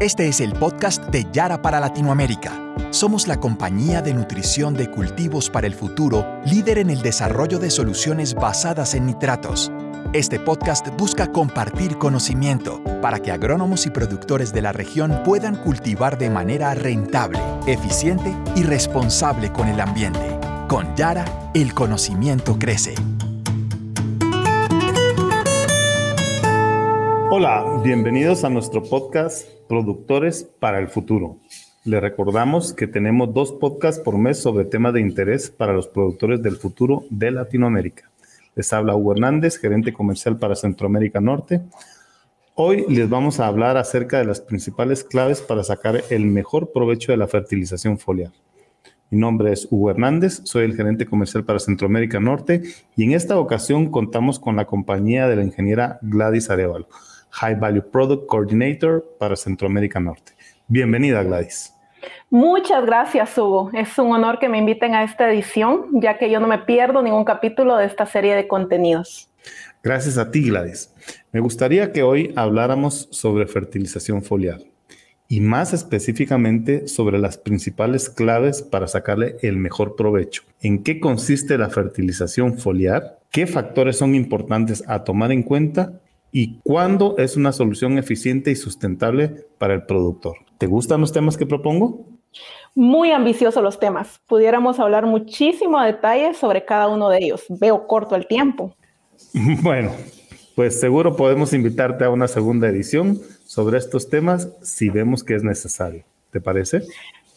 Este es el podcast de Yara para Latinoamérica. Somos la compañía de nutrición de cultivos para el futuro, líder en el desarrollo de soluciones basadas en nitratos. Este podcast busca compartir conocimiento para que agrónomos y productores de la región puedan cultivar de manera rentable, eficiente y responsable con el ambiente. Con Yara, el conocimiento crece. Hola, bienvenidos a nuestro podcast Productores para el Futuro. Le recordamos que tenemos dos podcasts por mes sobre temas de interés para los productores del futuro de Latinoamérica. Les habla Hugo Hernández, gerente comercial para Centroamérica Norte. Hoy les vamos a hablar acerca de las principales claves para sacar el mejor provecho de la fertilización foliar. Mi nombre es Hugo Hernández, soy el gerente comercial para Centroamérica Norte y en esta ocasión contamos con la compañía de la ingeniera Gladys Arevalo High Value Product Coordinator para Centroamérica Norte. Bienvenida, Gladys. Muchas gracias, Hugo. Es un honor que me inviten a esta edición, ya que yo no me pierdo ningún capítulo de esta serie de contenidos. Gracias a ti, Gladys. Me gustaría que hoy habláramos sobre fertilización foliar y más específicamente sobre las principales claves para sacarle el mejor provecho. ¿En qué consiste la fertilización foliar? ¿Qué factores son importantes a tomar en cuenta? Y cuándo es una solución eficiente y sustentable para el productor. ¿Te gustan los temas que propongo? Muy ambiciosos los temas. Pudiéramos hablar muchísimo a detalle sobre cada uno de ellos. Veo corto el tiempo. Bueno, pues seguro podemos invitarte a una segunda edición sobre estos temas si vemos que es necesario. ¿Te parece?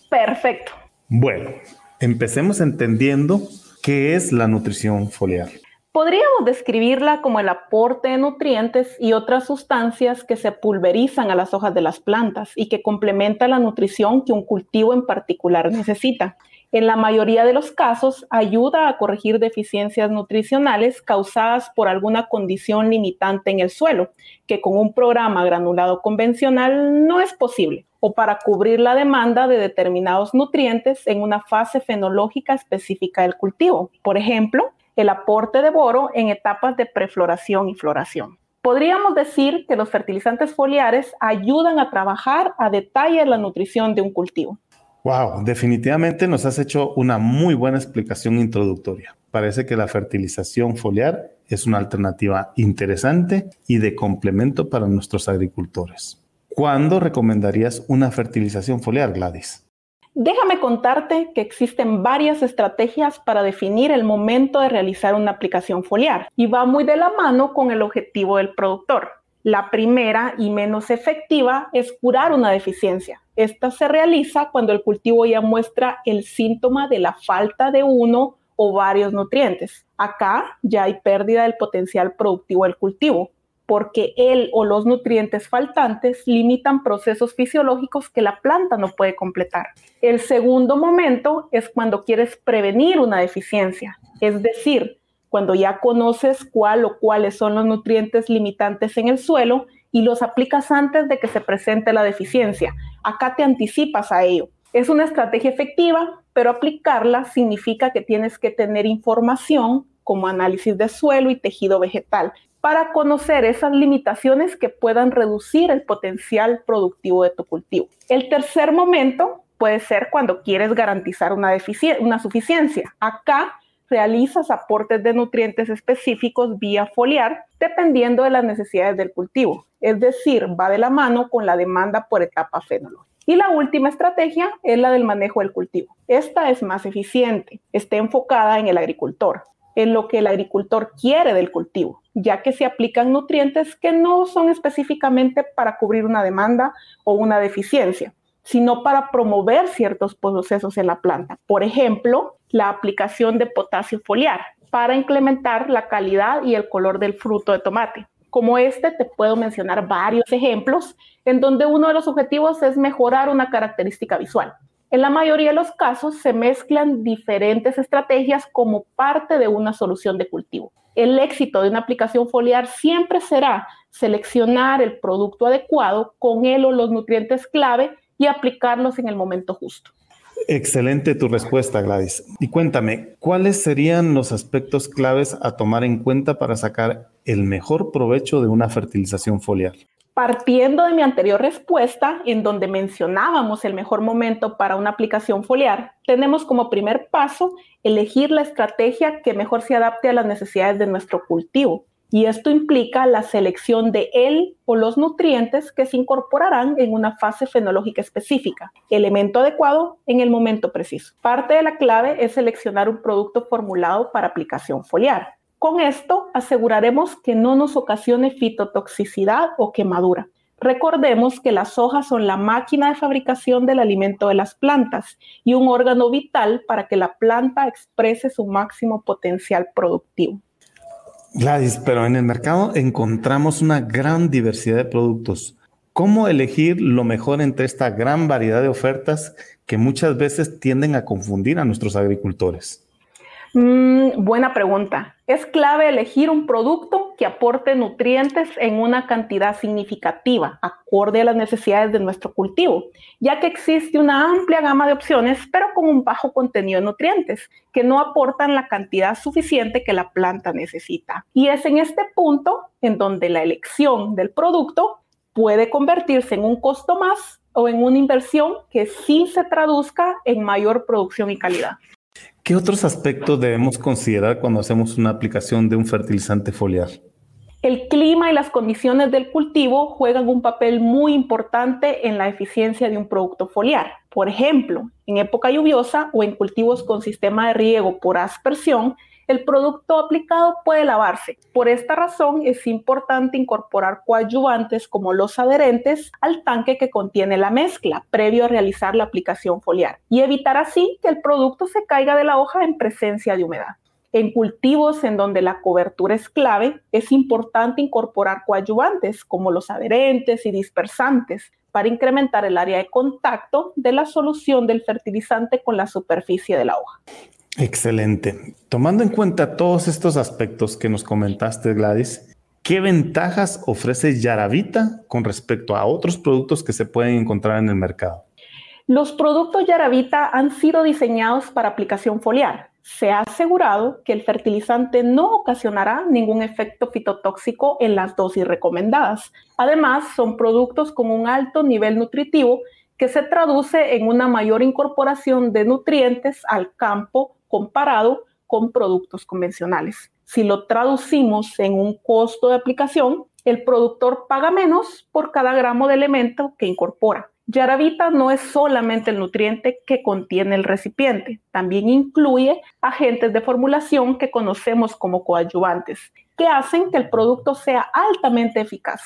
Perfecto. Bueno, empecemos entendiendo qué es la nutrición foliar. Podríamos describirla como el aporte de nutrientes y otras sustancias que se pulverizan a las hojas de las plantas y que complementa la nutrición que un cultivo en particular necesita. En la mayoría de los casos ayuda a corregir deficiencias nutricionales causadas por alguna condición limitante en el suelo, que con un programa granulado convencional no es posible, o para cubrir la demanda de determinados nutrientes en una fase fenológica específica del cultivo. Por ejemplo, el aporte de boro en etapas de prefloración y floración. Podríamos decir que los fertilizantes foliares ayudan a trabajar a detalle la nutrición de un cultivo. Wow, definitivamente nos has hecho una muy buena explicación introductoria. Parece que la fertilización foliar es una alternativa interesante y de complemento para nuestros agricultores. ¿Cuándo recomendarías una fertilización foliar, Gladys? Déjame contarte que existen varias estrategias para definir el momento de realizar una aplicación foliar y va muy de la mano con el objetivo del productor. La primera y menos efectiva es curar una deficiencia. Esta se realiza cuando el cultivo ya muestra el síntoma de la falta de uno o varios nutrientes. Acá ya hay pérdida del potencial productivo del cultivo porque él o los nutrientes faltantes limitan procesos fisiológicos que la planta no puede completar. El segundo momento es cuando quieres prevenir una deficiencia, es decir, cuando ya conoces cuál o cuáles son los nutrientes limitantes en el suelo y los aplicas antes de que se presente la deficiencia. Acá te anticipas a ello. Es una estrategia efectiva, pero aplicarla significa que tienes que tener información como análisis de suelo y tejido vegetal para conocer esas limitaciones que puedan reducir el potencial productivo de tu cultivo. El tercer momento puede ser cuando quieres garantizar una, suficiencia. Acá realizas aportes de nutrientes específicos vía foliar dependiendo de las necesidades del cultivo. Es decir, va de la mano con la demanda por etapa fenológica. Y la última estrategia es la del manejo del cultivo. Esta es más eficiente, está enfocada en el agricultor en lo que el agricultor quiere del cultivo, ya que se aplican nutrientes que no son específicamente para cubrir una demanda o una deficiencia, sino para promover ciertos procesos en la planta. Por ejemplo, la aplicación de potasio foliar para incrementar la calidad y el color del fruto de tomate. Como este, te puedo mencionar varios ejemplos en donde uno de los objetivos es mejorar una característica visual. En la mayoría de los casos se mezclan diferentes estrategias como parte de una solución de cultivo. El éxito de una aplicación foliar siempre será seleccionar el producto adecuado con él o los nutrientes clave y aplicarlos en el momento justo. Excelente tu respuesta, Gladys. Y cuéntame, ¿cuáles serían los aspectos claves a tomar en cuenta para sacar el mejor provecho de una fertilización foliar? Partiendo de mi anterior respuesta, en donde mencionábamos el mejor momento para una aplicación foliar, tenemos como primer paso elegir la estrategia que mejor se adapte a las necesidades de nuestro cultivo. Y esto implica la selección de él o los nutrientes que se incorporarán en una fase fenológica específica, elemento adecuado en el momento preciso. Parte de la clave es seleccionar un producto formulado para aplicación foliar. Con esto aseguraremos que no nos ocasione fitotoxicidad o quemadura. Recordemos que las hojas son la máquina de fabricación del alimento de las plantas y un órgano vital para que la planta exprese su máximo potencial productivo. Gladys, pero en el mercado encontramos una gran diversidad de productos. ¿Cómo elegir lo mejor entre esta gran variedad de ofertas que muchas veces tienden a confundir a nuestros agricultores? Mm, buena pregunta. Es clave elegir un producto que aporte nutrientes en una cantidad significativa, acorde a las necesidades de nuestro cultivo, ya que existe una amplia gama de opciones, pero con un bajo contenido de nutrientes, que no aportan la cantidad suficiente que la planta necesita. Y es en este punto en donde la elección del producto puede convertirse en un costo más o en una inversión que sí se traduzca en mayor producción y calidad. ¿Qué otros aspectos debemos considerar cuando hacemos una aplicación de un fertilizante foliar? El clima y las condiciones del cultivo juegan un papel muy importante en la eficiencia de un producto foliar. Por ejemplo, en época lluviosa o en cultivos con sistema de riego por aspersión, el producto aplicado puede lavarse. Por esta razón es importante incorporar coadyuvantes como los adherentes al tanque que contiene la mezcla previo a realizar la aplicación foliar y evitar así que el producto se caiga de la hoja en presencia de humedad. En cultivos en donde la cobertura es clave, es importante incorporar coadyuvantes como los adherentes y dispersantes para incrementar el área de contacto de la solución del fertilizante con la superficie de la hoja. Excelente. Tomando en cuenta todos estos aspectos que nos comentaste, Gladys, ¿qué ventajas ofrece Yaravita con respecto a otros productos que se pueden encontrar en el mercado? Los productos Yaravita han sido diseñados para aplicación foliar. Se ha asegurado que el fertilizante no ocasionará ningún efecto fitotóxico en las dosis recomendadas. Además, son productos con un alto nivel nutritivo que se traduce en una mayor incorporación de nutrientes al campo comparado con productos convencionales. Si lo traducimos en un costo de aplicación, el productor paga menos por cada gramo de elemento que incorpora. Yaravita no es solamente el nutriente que contiene el recipiente, también incluye agentes de formulación que conocemos como coadyuvantes, que hacen que el producto sea altamente eficaz.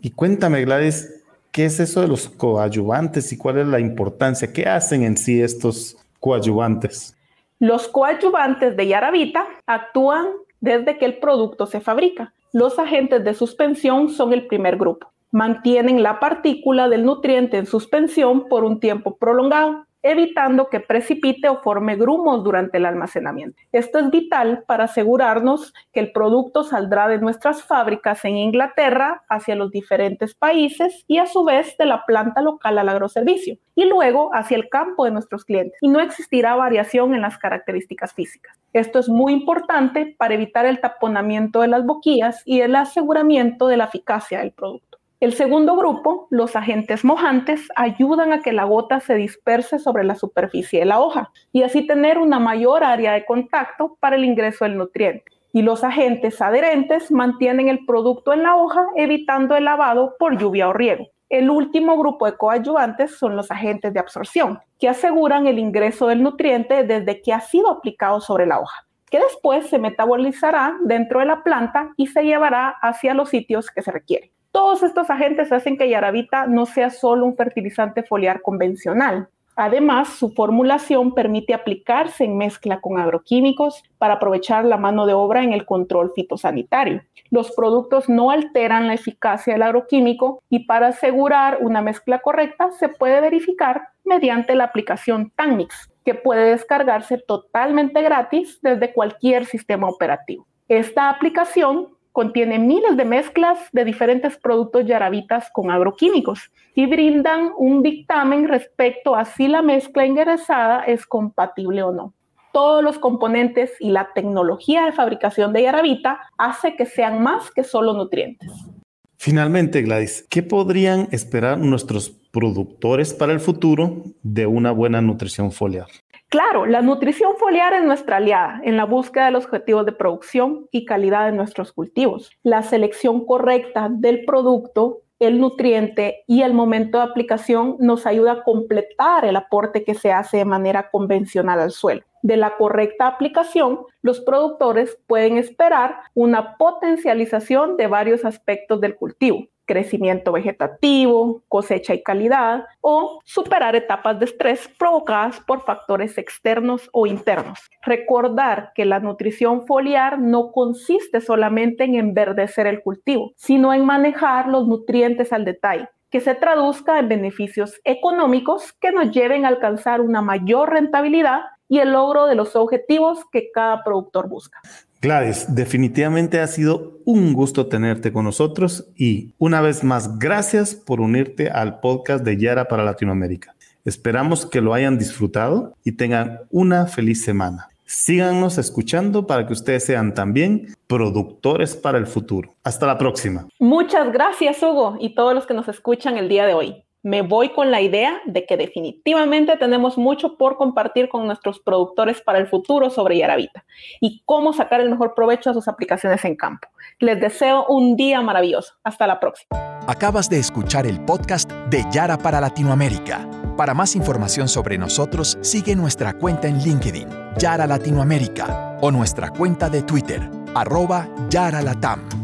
Y cuéntame, Gladys, ¿qué es eso de los coadyuvantes y cuál es la importancia? ¿Qué hacen en sí estos coadyuvantes? Los coadyuvantes de Yaravita actúan desde que el producto se fabrica. Los agentes de suspensión son el primer grupo. Mantienen la partícula del nutriente en suspensión por un tiempo prolongado evitando que precipite o forme grumos durante el almacenamiento. Esto es vital para asegurarnos que el producto saldrá de nuestras fábricas en Inglaterra hacia los diferentes países y a su vez de la planta local al agroservicio y luego hacia el campo de nuestros clientes y no existirá variación en las características físicas. Esto es muy importante para evitar el taponamiento de las boquillas y el aseguramiento de la eficacia del producto. El segundo grupo, los agentes mojantes, ayudan a que la gota se disperse sobre la superficie de la hoja y así tener una mayor área de contacto para el ingreso del nutriente. Y los agentes adherentes mantienen el producto en la hoja evitando el lavado por lluvia o riego. El último grupo de coadyuvantes son los agentes de absorción, que aseguran el ingreso del nutriente desde que ha sido aplicado sobre la hoja, que después se metabolizará dentro de la planta y se llevará hacia los sitios que se requieren. Todos estos agentes hacen que Yaravita no sea solo un fertilizante foliar convencional. Además, su formulación permite aplicarse en mezcla con agroquímicos para aprovechar la mano de obra en el control fitosanitario. Los productos no alteran la eficacia del agroquímico y para asegurar una mezcla correcta se puede verificar mediante la aplicación Tanmix, que puede descargarse totalmente gratis desde cualquier sistema operativo. Esta aplicación contiene miles de mezclas de diferentes productos yarabitas con agroquímicos y brindan un dictamen respecto a si la mezcla ingresada es compatible o no. Todos los componentes y la tecnología de fabricación de yarabita hace que sean más que solo nutrientes. Finalmente, Gladys, ¿qué podrían esperar nuestros productores para el futuro de una buena nutrición foliar? Claro, la nutrición foliar es nuestra aliada en la búsqueda de los objetivos de producción y calidad de nuestros cultivos. La selección correcta del producto el nutriente y el momento de aplicación nos ayuda a completar el aporte que se hace de manera convencional al suelo. De la correcta aplicación, los productores pueden esperar una potencialización de varios aspectos del cultivo, crecimiento vegetativo, cosecha y calidad, o superar etapas de estrés provocadas por factores externos o internos. Recordar que la nutrición foliar no consiste solamente en enverdecer el cultivo, sino en manejar los nutrientes al detalle que se traduzca en beneficios económicos que nos lleven a alcanzar una mayor rentabilidad y el logro de los objetivos que cada productor busca. Gladys, definitivamente ha sido un gusto tenerte con nosotros y una vez más, gracias por unirte al podcast de Yara para Latinoamérica. Esperamos que lo hayan disfrutado y tengan una feliz semana. Síganos escuchando para que ustedes sean también productores para el futuro. Hasta la próxima. Muchas gracias, Hugo, y todos los que nos escuchan el día de hoy me voy con la idea de que definitivamente tenemos mucho por compartir con nuestros productores para el futuro sobre Yaravita y cómo sacar el mejor provecho a sus aplicaciones en campo. Les deseo un día maravilloso. Hasta la próxima. Acabas de escuchar el podcast de Yara para Latinoamérica. Para más información sobre nosotros, sigue nuestra cuenta en LinkedIn, Yara Latinoamérica, o nuestra cuenta de Twitter, arroba Yara Latam.